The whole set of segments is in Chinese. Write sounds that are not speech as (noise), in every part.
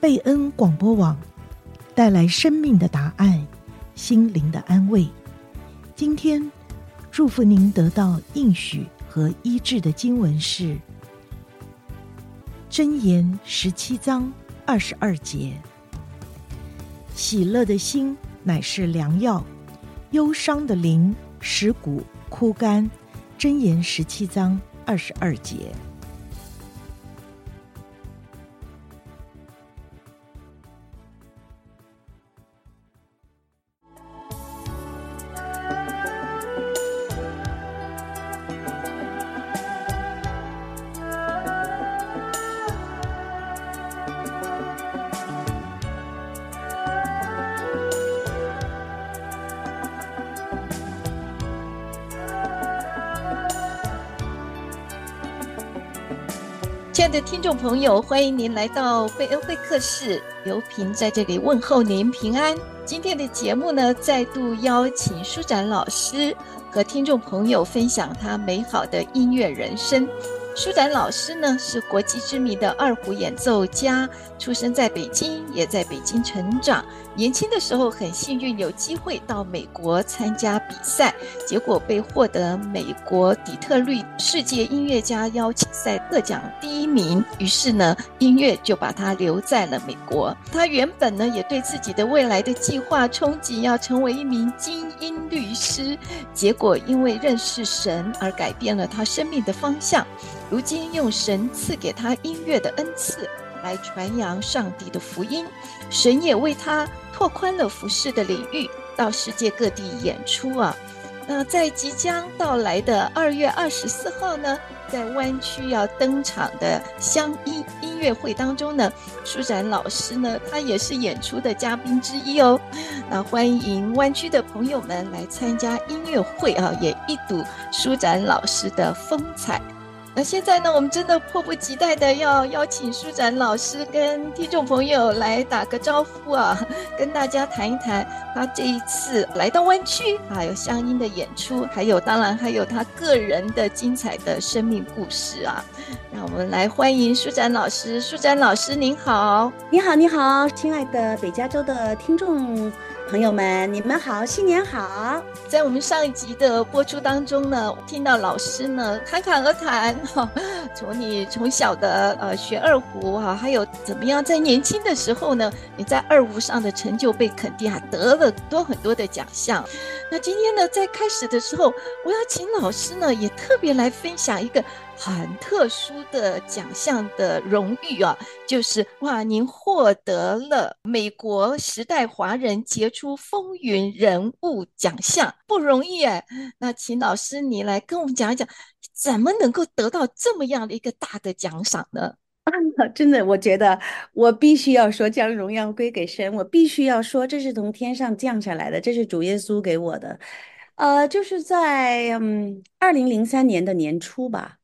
贝恩广播网带来生命的答案，心灵的安慰。今天祝福您得到应许和医治的经文是《箴言》十七章二十二节：“喜乐的心乃是良药，忧伤的灵使骨枯干。”《箴言》十七章二十二节。亲爱的听众朋友，欢迎您来到贝恩会客室，刘平在这里问候您平安。今天的节目呢，再度邀请舒展老师和听众朋友分享他美好的音乐人生。舒展老师呢，是国际知名的二胡演奏家，出生在北京，也在北京成长。年轻的时候很幸运有机会到美国参加比赛，结果被获得美国底特律世界音乐家邀请赛特奖第一名。于是呢，音乐就把他留在了美国。他原本呢，也对自己的未来的计划憧憬要成为一名精英律师，结果因为认识神而改变了他生命的方向。如今用神赐给他音乐的恩赐来传扬上帝的福音，神也为他拓宽了服事的领域，到世界各地演出啊。那在即将到来的二月二十四号呢，在湾区要登场的乡音音乐会当中呢，舒展老师呢，他也是演出的嘉宾之一哦。那欢迎湾区的朋友们来参加音乐会啊，也一睹舒展老师的风采。那现在呢，我们真的迫不及待的要邀请舒展老师跟听众朋友来打个招呼啊，(laughs) 跟大家谈一谈他这一次来到湾区，啊有乡音的演出，还有当然还有他个人的精彩的生命故事啊。让我们来欢迎舒展老师，舒展老师您好，你好，你好，亲爱的北加州的听众。朋友们，你们好，新年好！在我们上一集的播出当中呢，听到老师呢侃侃而谈哈，从你从小的呃学二胡哈，还有怎么样在年轻的时候呢，你在二胡上的成就被肯定，还得了多很多的奖项。那今天呢，在开始的时候，我要请老师呢也特别来分享一个。很特殊的奖项的荣誉啊，就是哇，您获得了美国时代华人杰出风云人物奖项，不容易哎。那请老师你来跟我们讲一讲，怎么能够得到这么样的一个大的奖赏呢？啊，(laughs) 真的，我觉得我必须要说，将荣耀归给神，我必须要说，这是从天上降下来的，这是主耶稣给我的。呃，就是在嗯二零零三年的年初吧。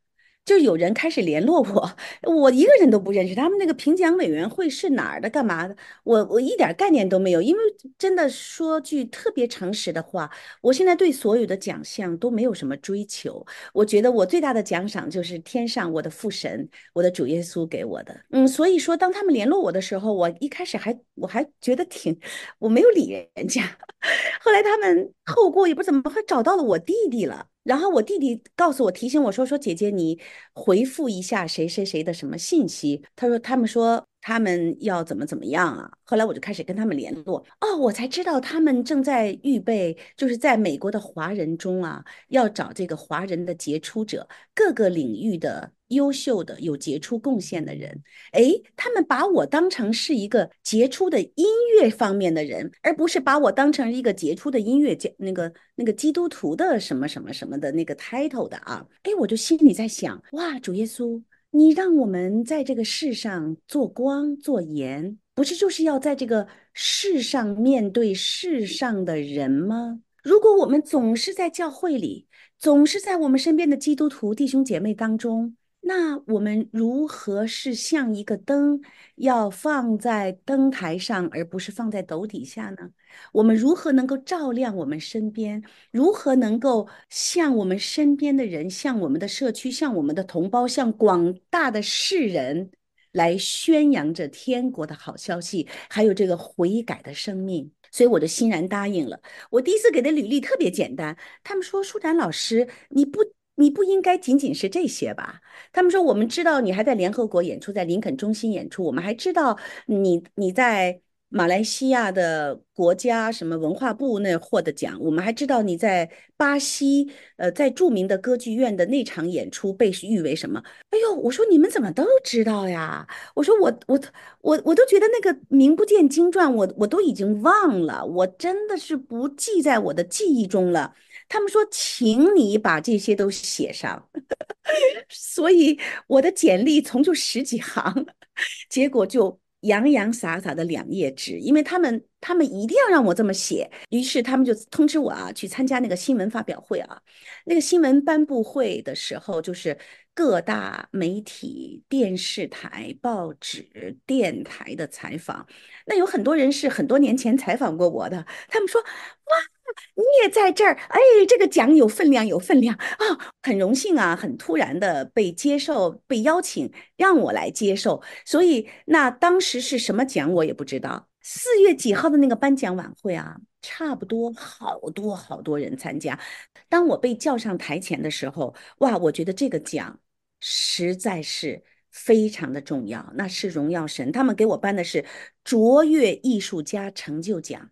就有人开始联络我，(laughs) 我一个人都不认识。他们那个评奖委员会是哪儿的，干嘛的？我我一点概念都没有。因为真的说句特别诚实的话，我现在对所有的奖项都没有什么追求。我觉得我最大的奖赏就是天上我的父神，我的主耶稣给我的。嗯，所以说当他们联络我的时候，我一开始还我还觉得挺，我没有理人家。(laughs) 后来他们后果也不怎么还找到了我弟弟了。然后我弟弟告诉我，提醒我说：“说姐姐，你回复一下谁谁谁的什么信息。”他说：“他们说他们要怎么怎么样啊。”后来我就开始跟他们联络，哦，我才知道他们正在预备，就是在美国的华人中啊，要找这个华人的杰出者，各个领域的。优秀的有杰出贡献的人，诶，他们把我当成是一个杰出的音乐方面的人，而不是把我当成一个杰出的音乐家，那个那个基督徒的什么什么什么的那个 title 的啊。诶，我就心里在想，哇，主耶稣，你让我们在这个世上做光做盐，不是就是要在这个世上面对世上的人吗？如果我们总是在教会里，总是在我们身边的基督徒弟兄姐妹当中，那我们如何是像一个灯，要放在灯台上，而不是放在斗底下呢？我们如何能够照亮我们身边？如何能够向我们身边的人，向我们的社区，向我们的同胞，向广大的世人来宣扬着天国的好消息，还有这个悔改的生命。所以我就欣然答应了。我第一次给的履历特别简单，他们说：“舒展老师，你不。”你不应该仅仅是这些吧？他们说，我们知道你还在联合国演出，在林肯中心演出，我们还知道你你在。马来西亚的国家什么文化部那获的奖，我们还知道你在巴西，呃，在著名的歌剧院的那场演出被誉为什么？哎呦，我说你们怎么都知道呀？我说我我我我都觉得那个名不见经传，我我都已经忘了，我真的是不记在我的记忆中了。他们说，请你把这些都写上，(laughs) 所以我的简历从就十几行，结果就。洋洋洒洒的两页纸，因为他们他们一定要让我这么写，于是他们就通知我啊，去参加那个新闻发表会啊。那个新闻颁布会的时候，就是各大媒体、电视台、报纸、电台的采访。那有很多人是很多年前采访过我的，他们说：“哇。”你也在这儿，哎，这个奖有分量，有分量啊，很荣幸啊，很突然的被接受，被邀请让我来接受，所以那当时是什么奖我也不知道。四月几号的那个颁奖晚会啊，差不多好多好多人参加。当我被叫上台前的时候，哇，我觉得这个奖实在是非常的重要，那是荣耀神，他们给我颁的是卓越艺术家成就奖。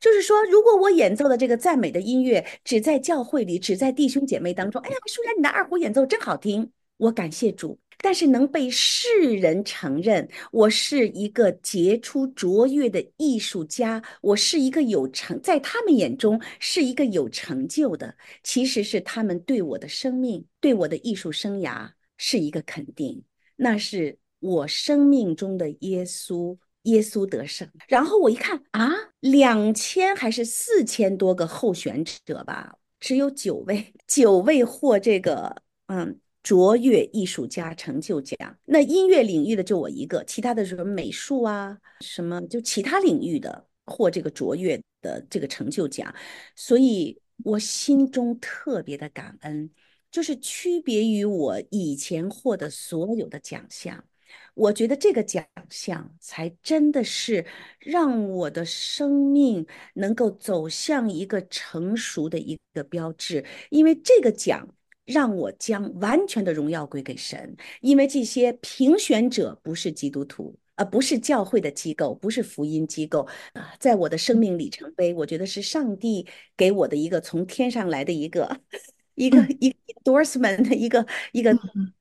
就是说，如果我演奏的这个赞美的音乐只在教会里，只在弟兄姐妹当中，哎呀，舒然你的二胡演奏真好听，我感谢主。但是能被世人承认，我是一个杰出卓越的艺术家，我是一个有成，在他们眼中是一个有成就的，其实是他们对我的生命、对我的艺术生涯是一个肯定，那是我生命中的耶稣。耶稣得胜，然后我一看啊，两千还是四千多个候选者吧，只有九位，九位获这个嗯卓越艺术家成就奖。那音乐领域的就我一个，其他的什么美术啊，什么就其他领域的获这个卓越的这个成就奖，所以我心中特别的感恩，就是区别于我以前获得所有的奖项。我觉得这个奖项才真的是让我的生命能够走向一个成熟的一个标志，因为这个奖让我将完全的荣耀归给神，因为这些评选者不是基督徒，呃不是教会的机构，不是福音机构啊，在我的生命里程碑，我觉得是上帝给我的一个从天上来的一个。(laughs) 一个一个 endorsement 的一个一个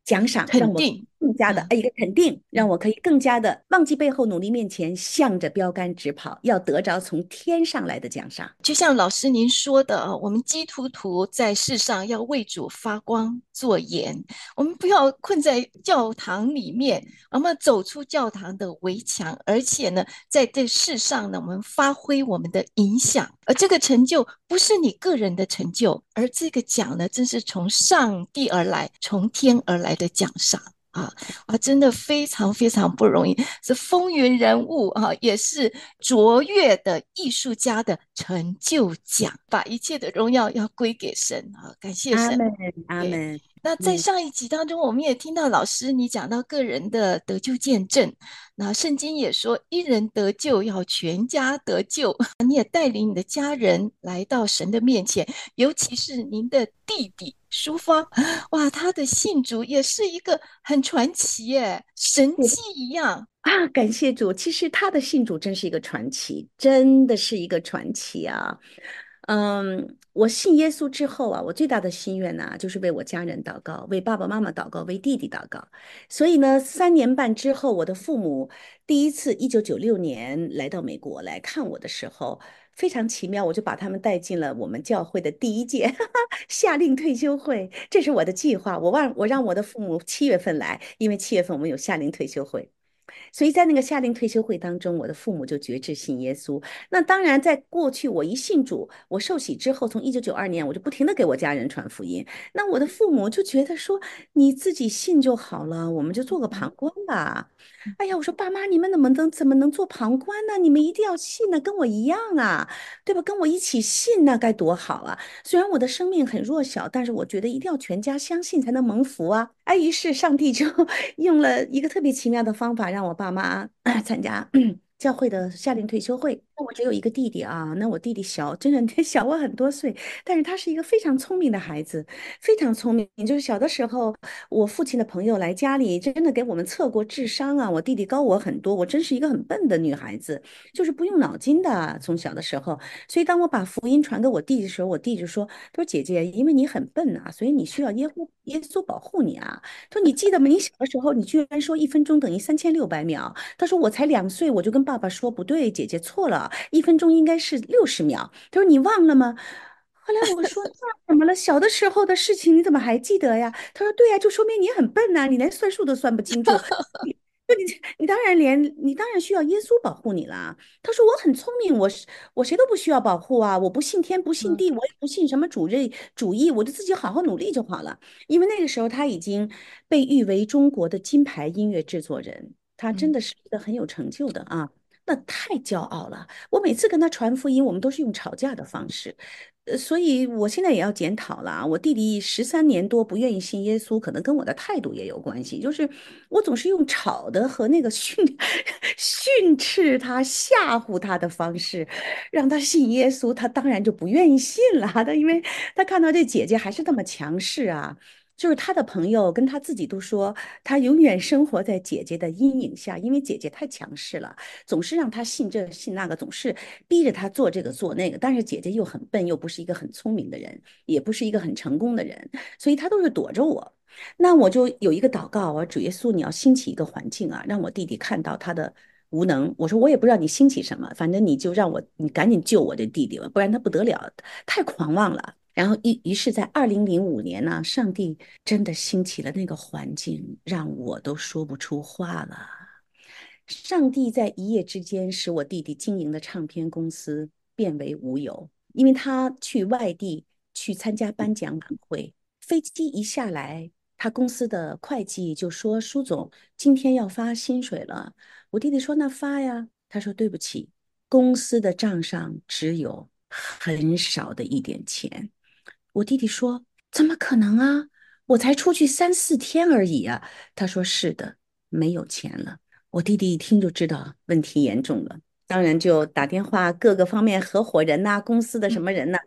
奖赏，让我更加的一个肯定，让我可以更加的忘记背后，努力面前，向着标杆直跑，要得着从天上来的奖赏。就像老师您说的，我们基督徒在世上要为主发光做盐，我们不要困在教堂里面，我们走出教堂的围墙，而且呢，在这世上呢，我们发挥我们的影响。而这个成就不是你个人的成就，而这个奖呢，真是从上帝而来，从天而来的奖赏啊！啊，真的非常非常不容易，是风云人物啊，也是卓越的艺术家的成就奖，把一切的荣耀要归给神啊！感谢神，阿门。那在上一集当中，我们也听到老师你讲到个人的得救见证。那圣经也说，一人得救要全家得救。(laughs) 你也带领你的家人来到神的面前，尤其是您的弟弟淑芳，(laughs) 哇，他的信主也是一个很传奇耶，神迹一样啊！感谢主，其实他的信主真是一个传奇，真的是一个传奇啊。嗯，我信耶稣之后啊，我最大的心愿呢，就是为我家人祷告，为爸爸妈妈祷告，为弟弟祷告。所以呢，三年半之后，我的父母第一次一九九六年来到美国来看我的时候，非常奇妙，我就把他们带进了我们教会的第一届哈 (laughs) 哈夏令退休会。这是我的计划，我让我让我的父母七月份来，因为七月份我们有夏令退休会。所以在那个夏令退休会当中，我的父母就决志信耶稣。那当然，在过去我一信主，我受洗之后，从一九九二年我就不停地给我家人传福音。那我的父母就觉得说，你自己信就好了，我们就做个旁观吧。哎呀，我说爸妈，你们怎么能怎么能做旁观呢？你们一定要信呢，跟我一样啊，对吧？跟我一起信，那该多好啊！虽然我的生命很弱小，但是我觉得一定要全家相信才能蒙福啊。哎，于是上帝就 (laughs) 用了一个特别奇妙的方法，让我爸妈 (coughs) 参加。教会的夏令退休会，那我只有一个弟弟啊，那我弟弟小，真的 (laughs) 小我很多岁，但是他是一个非常聪明的孩子，非常聪明。就是小的时候，我父亲的朋友来家里，真的给我们测过智商啊。我弟弟高我很多，我真是一个很笨的女孩子，就是不用脑筋的。从小的时候，所以当我把福音传给我弟弟的时候，我弟就说：“他说姐姐，因为你很笨啊，所以你需要耶稣耶稣保护你啊。”他说：“你记得吗？你小的时候，你居然说一分钟等于三千六百秒。”他说：“我才两岁，我就跟。”爸爸说不对，姐姐错了，一分钟应该是六十秒。他说你忘了吗？后来我说 (laughs) 那怎么了？小的时候的事情你怎么还记得呀？他说对呀，就说明你很笨呐，你连算数都算不清楚。(laughs) 你你当然连你当然需要耶稣保护你啦。他说我很聪明，我是我谁都不需要保护啊，我不信天不信地，我也不信什么主义主义，我就自己好好努力就好了。因为那个时候他已经被誉为中国的金牌音乐制作人，他真的是一个很有成就的啊。那太骄傲了！我每次跟他传福音，我们都是用吵架的方式，呃，所以我现在也要检讨了啊。我弟弟十三年多不愿意信耶稣，可能跟我的态度也有关系，就是我总是用吵的和那个训 (laughs) 训斥他、吓唬他的方式，让他信耶稣，他当然就不愿意信了。(laughs) 他因为他看到这姐姐还是那么强势啊。就是他的朋友跟他自己都说，他永远生活在姐姐的阴影下，因为姐姐太强势了，总是让他信这信那个，总是逼着他做这个做那个。但是姐姐又很笨，又不是一个很聪明的人，也不是一个很成功的人，所以他都是躲着我。那我就有一个祷告啊，主耶稣，你要兴起一个环境啊，让我弟弟看到他的无能。我说我也不知道你兴起什么，反正你就让我，你赶紧救我这弟弟吧，不然他不得了，太狂妄了。然后于于是，在二零零五年呢，上帝真的兴起了那个环境，让我都说不出话了。上帝在一夜之间使我弟弟经营的唱片公司变为无有，因为他去外地去参加颁奖晚会，飞机一下来，他公司的会计就说：“苏总，今天要发薪水了。”我弟弟说：“那发呀。”他说：“对不起，公司的账上只有很少的一点钱。”我弟弟说：“怎么可能啊？我才出去三四天而已啊！”他说：“是的，没有钱了。”我弟弟一听就知道问题严重了，当然就打电话各个方面合伙人呐、公司的什么人呐，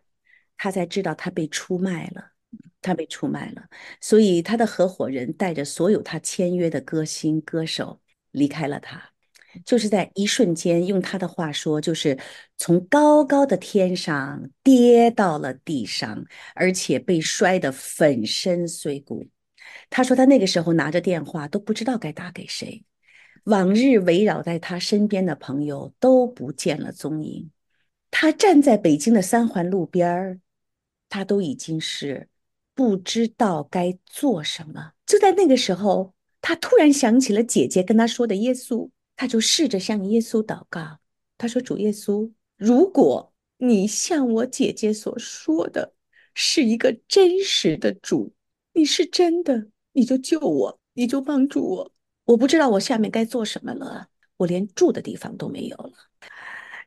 他才知道他被出卖了，他被出卖了。所以他的合伙人带着所有他签约的歌星歌手离开了他。就是在一瞬间，用他的话说，就是从高高的天上跌到了地上，而且被摔得粉身碎骨。他说他那个时候拿着电话都不知道该打给谁，往日围绕在他身边的朋友都不见了踪影。他站在北京的三环路边，他都已经是不知道该做什么。就在那个时候，他突然想起了姐姐跟他说的耶稣。他就试着向耶稣祷告，他说：“主耶稣，如果你像我姐姐所说的，是一个真实的主，你是真的，你就救我，你就帮助我。我不知道我下面该做什么了，我连住的地方都没有了。”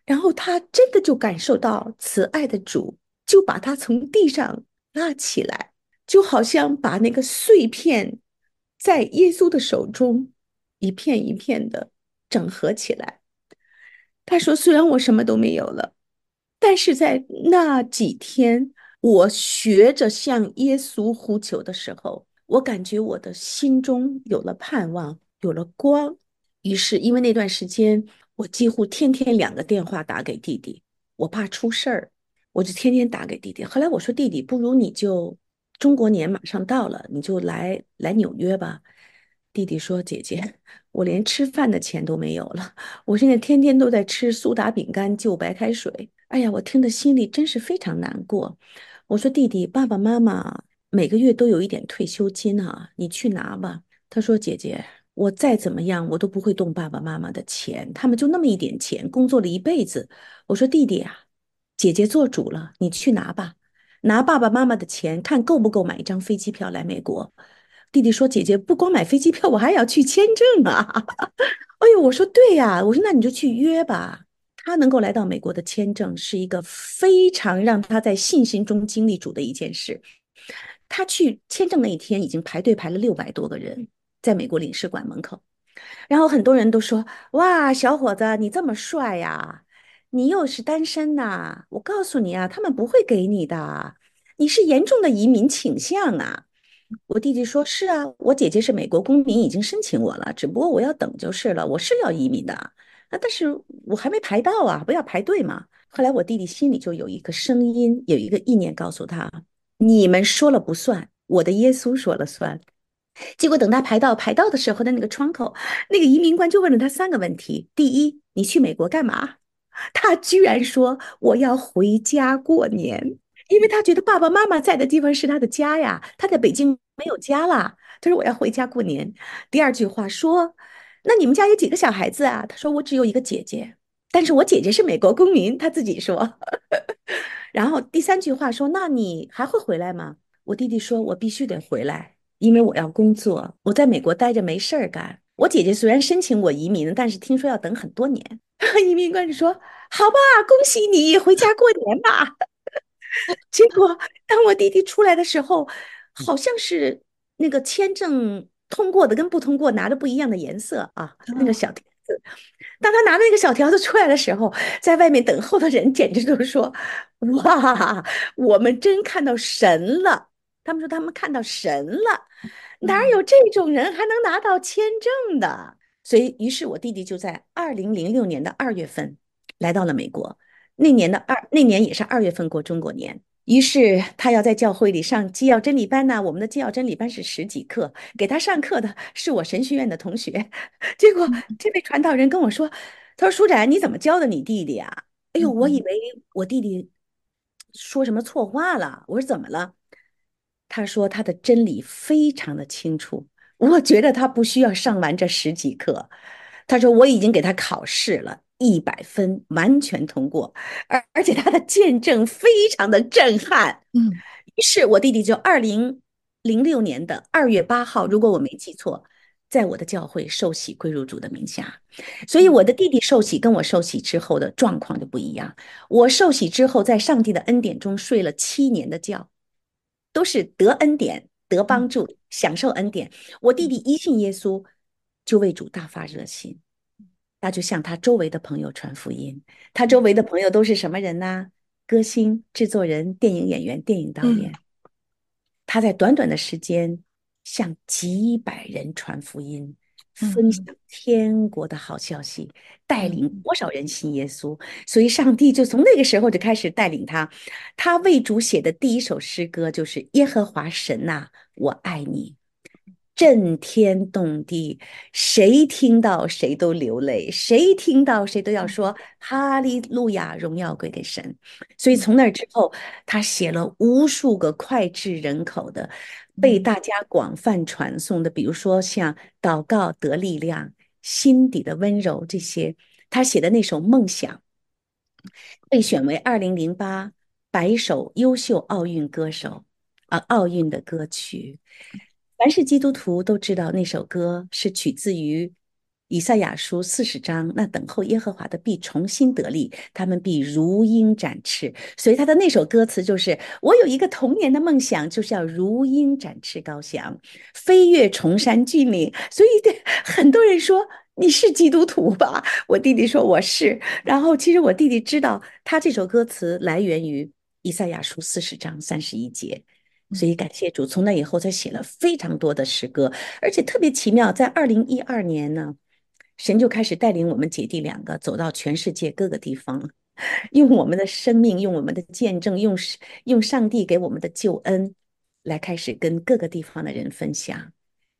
然后他真的就感受到慈爱的主，就把他从地上拉起来，就好像把那个碎片在耶稣的手中一片一片的。整合起来，他说：“虽然我什么都没有了，但是在那几天，我学着向耶稣呼求的时候，我感觉我的心中有了盼望，有了光。于是，因为那段时间，我几乎天天两个电话打给弟弟，我怕出事儿，我就天天打给弟弟。后来我说：弟弟，不如你就中国年马上到了，你就来来纽约吧。”弟弟说：“姐姐，我连吃饭的钱都没有了。我现在天天都在吃苏打饼干、就白开水。哎呀，我听得心里真是非常难过。”我说：“弟弟，爸爸妈妈每个月都有一点退休金啊，你去拿吧。”他说：“姐姐，我再怎么样，我都不会动爸爸妈妈的钱，他们就那么一点钱，工作了一辈子。我说弟弟啊，姐姐做主了，你去拿吧，拿爸爸妈妈的钱，看够不够买一张飞机票来美国。弟弟说：“姐姐不光买飞机票，我还要去签证啊！”哎呦，我说对呀，我说那你就去约吧。他能够来到美国的签证是一个非常让他在信心中经历主的一件事。他去签证那一天，已经排队排了六百多个人。在美国领事馆门口，然后很多人都说：“哇，小伙子，你这么帅呀！你又是单身呐！我告诉你啊，他们不会给你的。你是严重的移民倾向啊！”我弟弟说：“是啊，我姐姐是美国公民，已经申请我了，只不过我要等就是了。我是要移民的啊，但是我还没排到啊，不要排队嘛。”后来我弟弟心里就有一个声音，有一个意念告诉他：“你们说了不算，我的耶稣说了算。”结果等他排到排到的时候的那个窗口，那个移民官就问了他三个问题：第一，你去美国干嘛？(laughs) 他居然说我要回家过年，因为他觉得爸爸妈妈在的地方是他的家呀，他在北京没有家了。他说我要回家过年。第二句话说，那你们家有几个小孩子啊？他说我只有一个姐姐，但是我姐姐是美国公民，他自己说。(laughs) 然后第三句话说，那你还会回来吗？我弟弟说，我必须得回来。因为我要工作，我在美国待着没事儿干。我姐姐虽然申请我移民，但是听说要等很多年。(laughs) 移民官就说：“好吧，恭喜你回家过年吧。”结果当我弟弟出来的时候，好像是那个签证通过的跟不通过拿着不一样的颜色啊，那个小条子。当他拿着那个小条子出来的时候，在外面等候的人简直都说：“哇，我们真看到神了。”他们说他们看到神了，哪有这种人还能拿到签证的？所以，于是我弟弟就在二零零六年的二月份来到了美国。那年的二，那年也是二月份过中国年。于是他要在教会里上基要真理班呢。我们的基要真理班是十几课，给他上课的是我神学院的同学。(laughs) 结果这位传道人跟我说：“他说舒展，你怎么教的你弟弟啊？”哎呦，我以为我弟弟说什么错话了。我说怎么了？他说他的真理非常的清楚，我觉得他不需要上完这十几课。他说我已经给他考试了，一百分完全通过，而而且他的见证非常的震撼。嗯，于是我弟弟就二零零六年的二月八号，如果我没记错，在我的教会受洗归入主的名下。所以我的弟弟受洗跟我受洗之后的状况就不一样。我受洗之后，在上帝的恩典中睡了七年的觉。都是得恩典、得帮助、享受恩典。我弟弟一信耶稣，就为主大发热心，那就向他周围的朋友传福音。他周围的朋友都是什么人呢？歌星、制作人、电影演员、电影导演。他在短短的时间向几百人传福音。分享天国的好消息，带领多少人信耶稣？所以上帝就从那个时候就开始带领他。他为主写的第一首诗歌就是《耶和华神呐，我爱你》，震天动地，谁听到谁都流泪，谁听到谁都要说哈利路亚，荣耀归给神。所以从那之后，他写了无数个脍炙人口的。被大家广泛传颂的，比如说像祷告得力量、心底的温柔这些，他写的那首《梦想》被选为二零零八百首优秀奥运歌手啊，奥运的歌曲。凡是基督徒都知道那首歌是取自于。以赛亚书四十章，那等候耶和华的必重新得力，他们必如鹰展翅。所以他的那首歌词就是：我有一个童年的梦想，就是要如鹰展翅高翔，飞越崇山峻岭。所以很多人说你是基督徒吧？我弟弟说我是。然后其实我弟弟知道他这首歌词来源于以赛亚书四十章三十一节。所以感谢主，从那以后他写了非常多的诗歌，而且特别奇妙，在二零一二年呢。神就开始带领我们姐弟两个走到全世界各个地方，(laughs) 用我们的生命，用我们的见证，用用上帝给我们的救恩，来开始跟各个地方的人分享，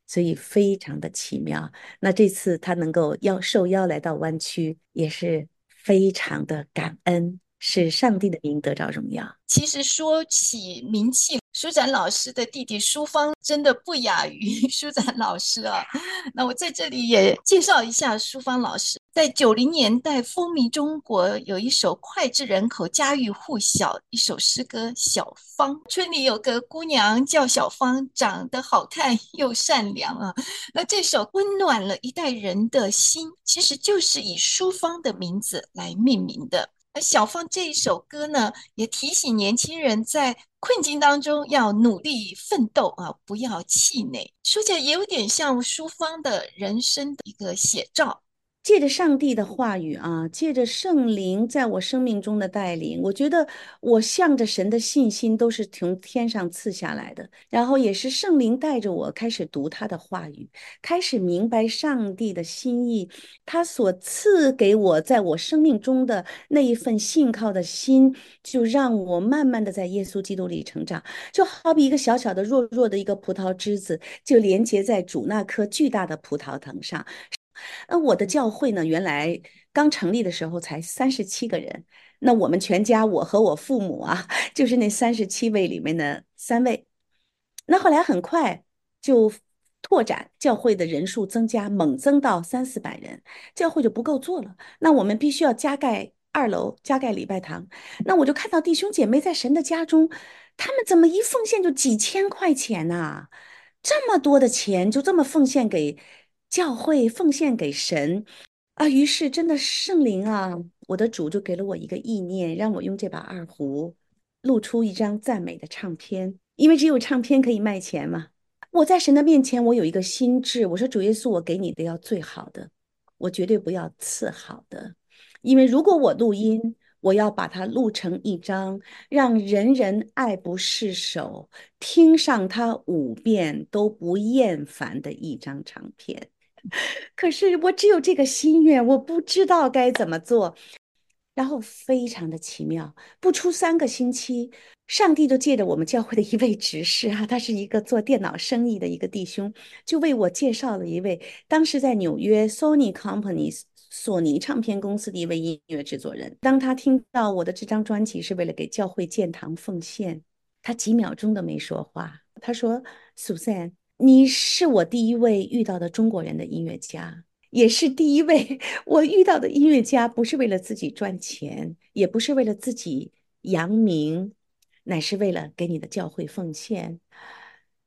所以非常的奇妙。那这次他能够邀受邀来到湾区，也是非常的感恩，是上帝的名得着荣耀。其实说起名气。舒展老师的弟弟舒芳真的不亚于 (laughs) 舒展老师啊！那我在这里也介绍一下舒芳老师，在九零年代风靡中国，有一首脍炙人口、家喻户晓一首诗歌《小芳》。村里有个姑娘叫小芳，长得好看又善良啊。那这首温暖了一代人的心，其实就是以舒芳的名字来命名的。而小芳这一首歌呢，也提醒年轻人在困境当中要努力奋斗啊，不要气馁。说起来也有点像淑芳的人生的一个写照。借着上帝的话语啊，借着圣灵在我生命中的带领，我觉得我向着神的信心都是从天上赐下来的。然后也是圣灵带着我开始读他的话语，开始明白上帝的心意，他所赐给我在我生命中的那一份信靠的心，就让我慢慢的在耶稣基督里成长。就好比一个小小的弱弱的一个葡萄枝子，就连接在主那棵巨大的葡萄藤上。那，我的教会呢，原来刚成立的时候才三十七个人。那我们全家，我和我父母啊，(laughs) 就是那三十七位里面的三位。那后来很快就拓展教会的人数增加，猛增到三四百人，教会就不够做了。那我们必须要加盖二楼，加盖礼拜堂。那我就看到弟兄姐妹在神的家中，他们怎么一奉献就几千块钱呐、这么多的钱就这么奉献给。教会奉献给神啊，于是真的圣灵啊，我的主就给了我一个意念，让我用这把二胡录出一张赞美的唱片，因为只有唱片可以卖钱嘛。我在神的面前，我有一个心智，我说主耶稣，我给你的要最好的，我绝对不要次好的，因为如果我录音，我要把它录成一张让人人爱不释手，听上它五遍都不厌烦的一张唱片。(laughs) 可是我只有这个心愿，我不知道该怎么做。然后非常的奇妙，不出三个星期，上帝就借着我们教会的一位执事啊，他是一个做电脑生意的一个弟兄，就为我介绍了一位当时在纽约 Sony Company 索尼唱片公司的一位音乐制作人。当他听到我的这张专辑是为了给教会建堂奉献，他几秒钟都没说话。他说：“Suzanne。”你是我第一位遇到的中国人的音乐家，也是第一位 (laughs) 我遇到的音乐家，不是为了自己赚钱，也不是为了自己扬名，乃是为了给你的教会奉献。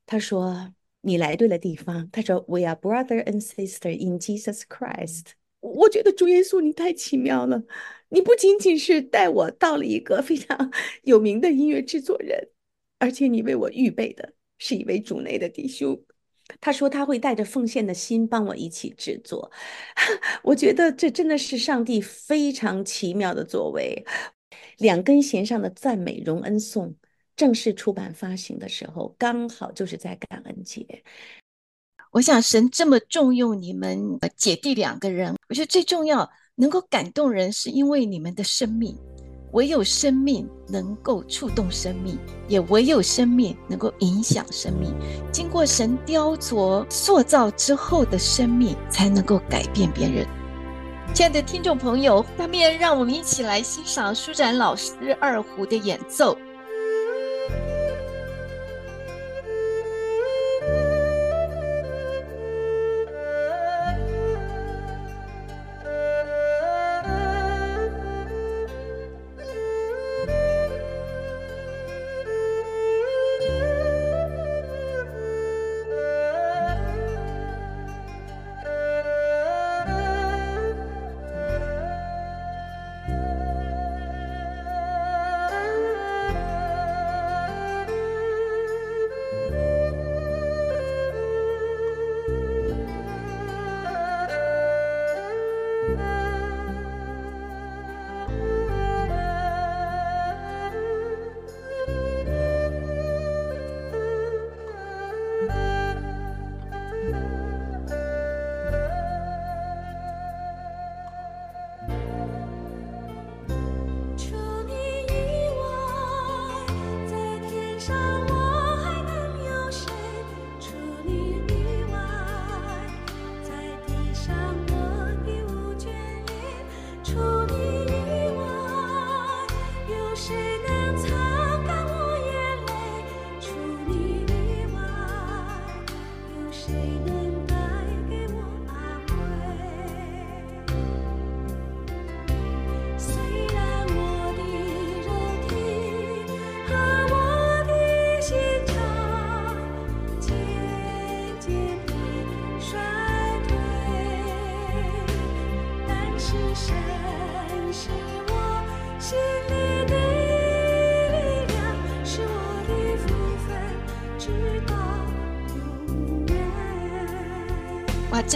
他说：“你来对了地方。”他说：“We are brother and sister in Jesus Christ。”我觉得主耶稣你太奇妙了，你不仅仅是带我到了一个非常 (laughs) 有名的音乐制作人，而且你为我预备的。是一位主内的弟兄，他说他会带着奉献的心帮我一起制作。(laughs) 我觉得这真的是上帝非常奇妙的作为。两根弦上的赞美荣恩颂正式出版发行的时候，刚好就是在感恩节。我想神这么重用你们姐弟两个人，我觉得最重要能够感动人，是因为你们的生命。唯有生命能够触动生命，也唯有生命能够影响生命。经过神雕琢、塑造之后的生命，才能够改变别人。亲爱的听众朋友，下面让我们一起来欣赏舒展老师二胡的演奏。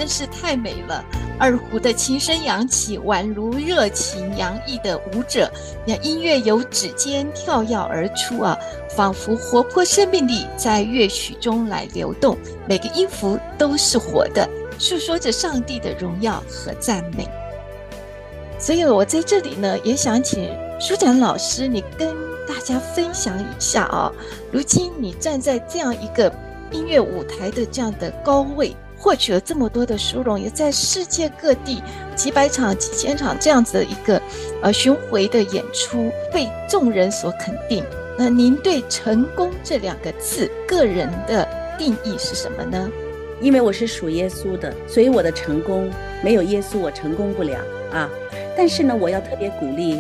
真是太美了！二胡的琴声扬起，宛如热情洋溢的舞者。那音乐由指尖跳跃而出啊，仿佛活泼生命力在乐曲中来流动，每个音符都是活的，诉说着上帝的荣耀和赞美。所以我在这里呢，也想请舒展老师，你跟大家分享一下啊，如今你站在这样一个音乐舞台的这样的高位。获取了这么多的殊荣，也在世界各地几百场、几千场这样子的一个呃巡回的演出，被众人所肯定。那您对“成功”这两个字个人的定义是什么呢？因为我是属耶稣的，所以我的成功没有耶稣，我成功不了啊。但是呢，我要特别鼓励，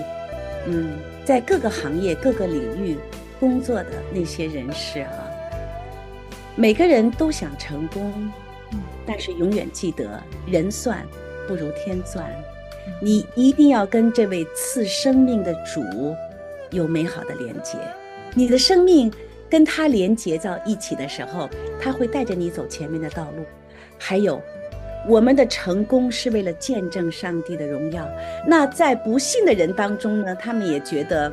嗯，在各个行业、各个领域工作的那些人士啊，每个人都想成功。但是永远记得，人算不如天算。你一定要跟这位赐生命的主有美好的连接。你的生命跟他连接到一起的时候，他会带着你走前面的道路。还有，我们的成功是为了见证上帝的荣耀。那在不信的人当中呢，他们也觉得。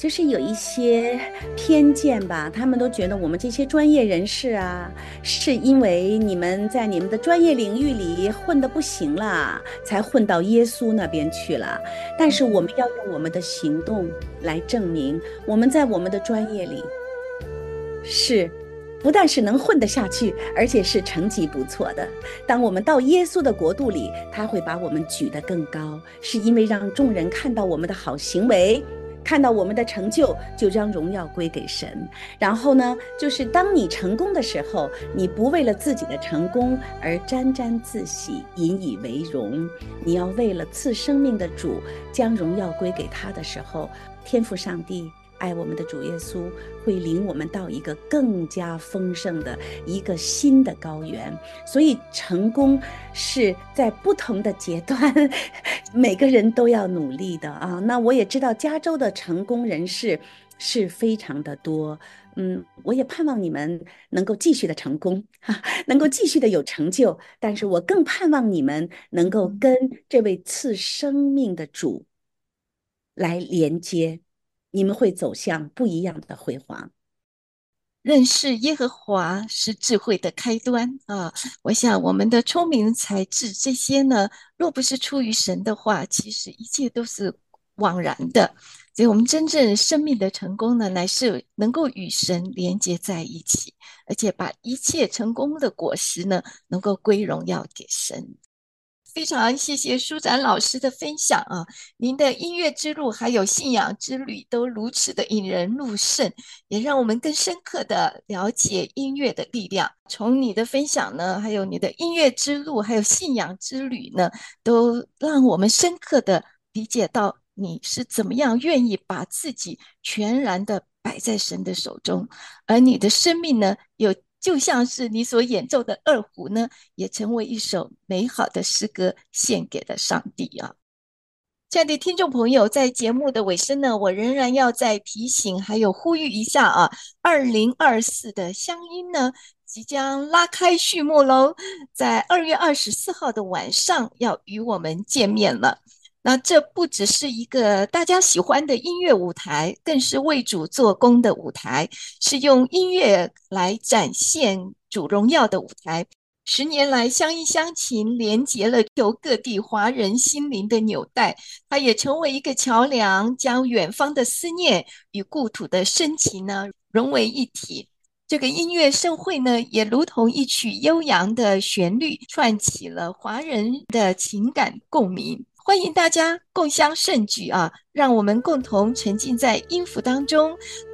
就是有一些偏见吧，他们都觉得我们这些专业人士啊，是因为你们在你们的专业领域里混得不行了，才混到耶稣那边去了。但是我们要用我们的行动来证明，我们在我们的专业里是不但是能混得下去，而且是成绩不错的。当我们到耶稣的国度里，他会把我们举得更高，是因为让众人看到我们的好行为。看到我们的成就，就将荣耀归给神。然后呢，就是当你成功的时候，你不为了自己的成功而沾沾自喜、引以为荣，你要为了赐生命的主将荣耀归给他的时候，天赋上帝。爱我们的主耶稣会领我们到一个更加丰盛的一个新的高原，所以成功是在不同的阶段，每个人都要努力的啊。那我也知道加州的成功人士是非常的多，嗯，我也盼望你们能够继续的成功，哈，(laughs) 能够继续的有成就。但是我更盼望你们能够跟这位赐生命的主来连接。你们会走向不一样的辉煌。认识耶和华是智慧的开端啊！我想我们的聪明才智这些呢，若不是出于神的话，其实一切都是枉然的。所以，我们真正生命的成功呢，乃是能够与神连接在一起，而且把一切成功的果实呢，能够归荣耀给神。非常谢谢舒展老师的分享啊！您的音乐之路还有信仰之旅都如此的引人入胜，也让我们更深刻的了解音乐的力量。从你的分享呢，还有你的音乐之路，还有信仰之旅呢，都让我们深刻的理解到你是怎么样愿意把自己全然的摆在神的手中，而你的生命呢，有。就像是你所演奏的二胡呢，也成为一首美好的诗歌，献给了上帝啊！亲爱的听众朋友，在节目的尾声呢，我仍然要再提醒，还有呼吁一下啊，二零二四的乡音呢，即将拉开序幕喽，在二月二十四号的晚上要与我们见面了。那这不只是一个大家喜欢的音乐舞台，更是为主做工的舞台，是用音乐来展现主荣耀的舞台。十年来，乡音乡情连接了由各地华人心灵的纽带，它也成为一个桥梁，将远方的思念与故土的深情呢融为一体。这个音乐盛会呢，也如同一曲悠扬的旋律，串起了华人的情感共鸣。欢迎大家共襄盛举啊！让我们共同沉浸在音符当中。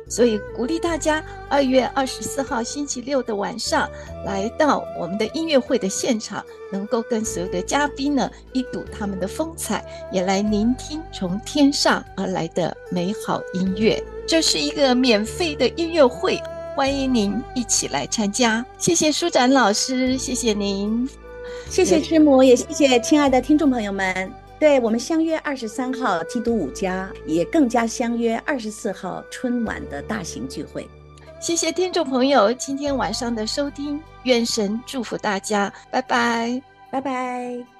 所以鼓励大家，二月二十四号星期六的晚上，来到我们的音乐会的现场，能够跟所有的嘉宾呢一睹他们的风采，也来聆听从天上而来的美好音乐。这是一个免费的音乐会，欢迎您一起来参加。谢谢舒展老师，谢谢您。谢谢师母，也谢谢亲爱的听众朋友们。对，我们相约二十三号基督五家，也更加相约二十四号春晚的大型聚会。谢谢听众朋友今天晚上的收听，愿神祝福大家，拜拜，拜拜。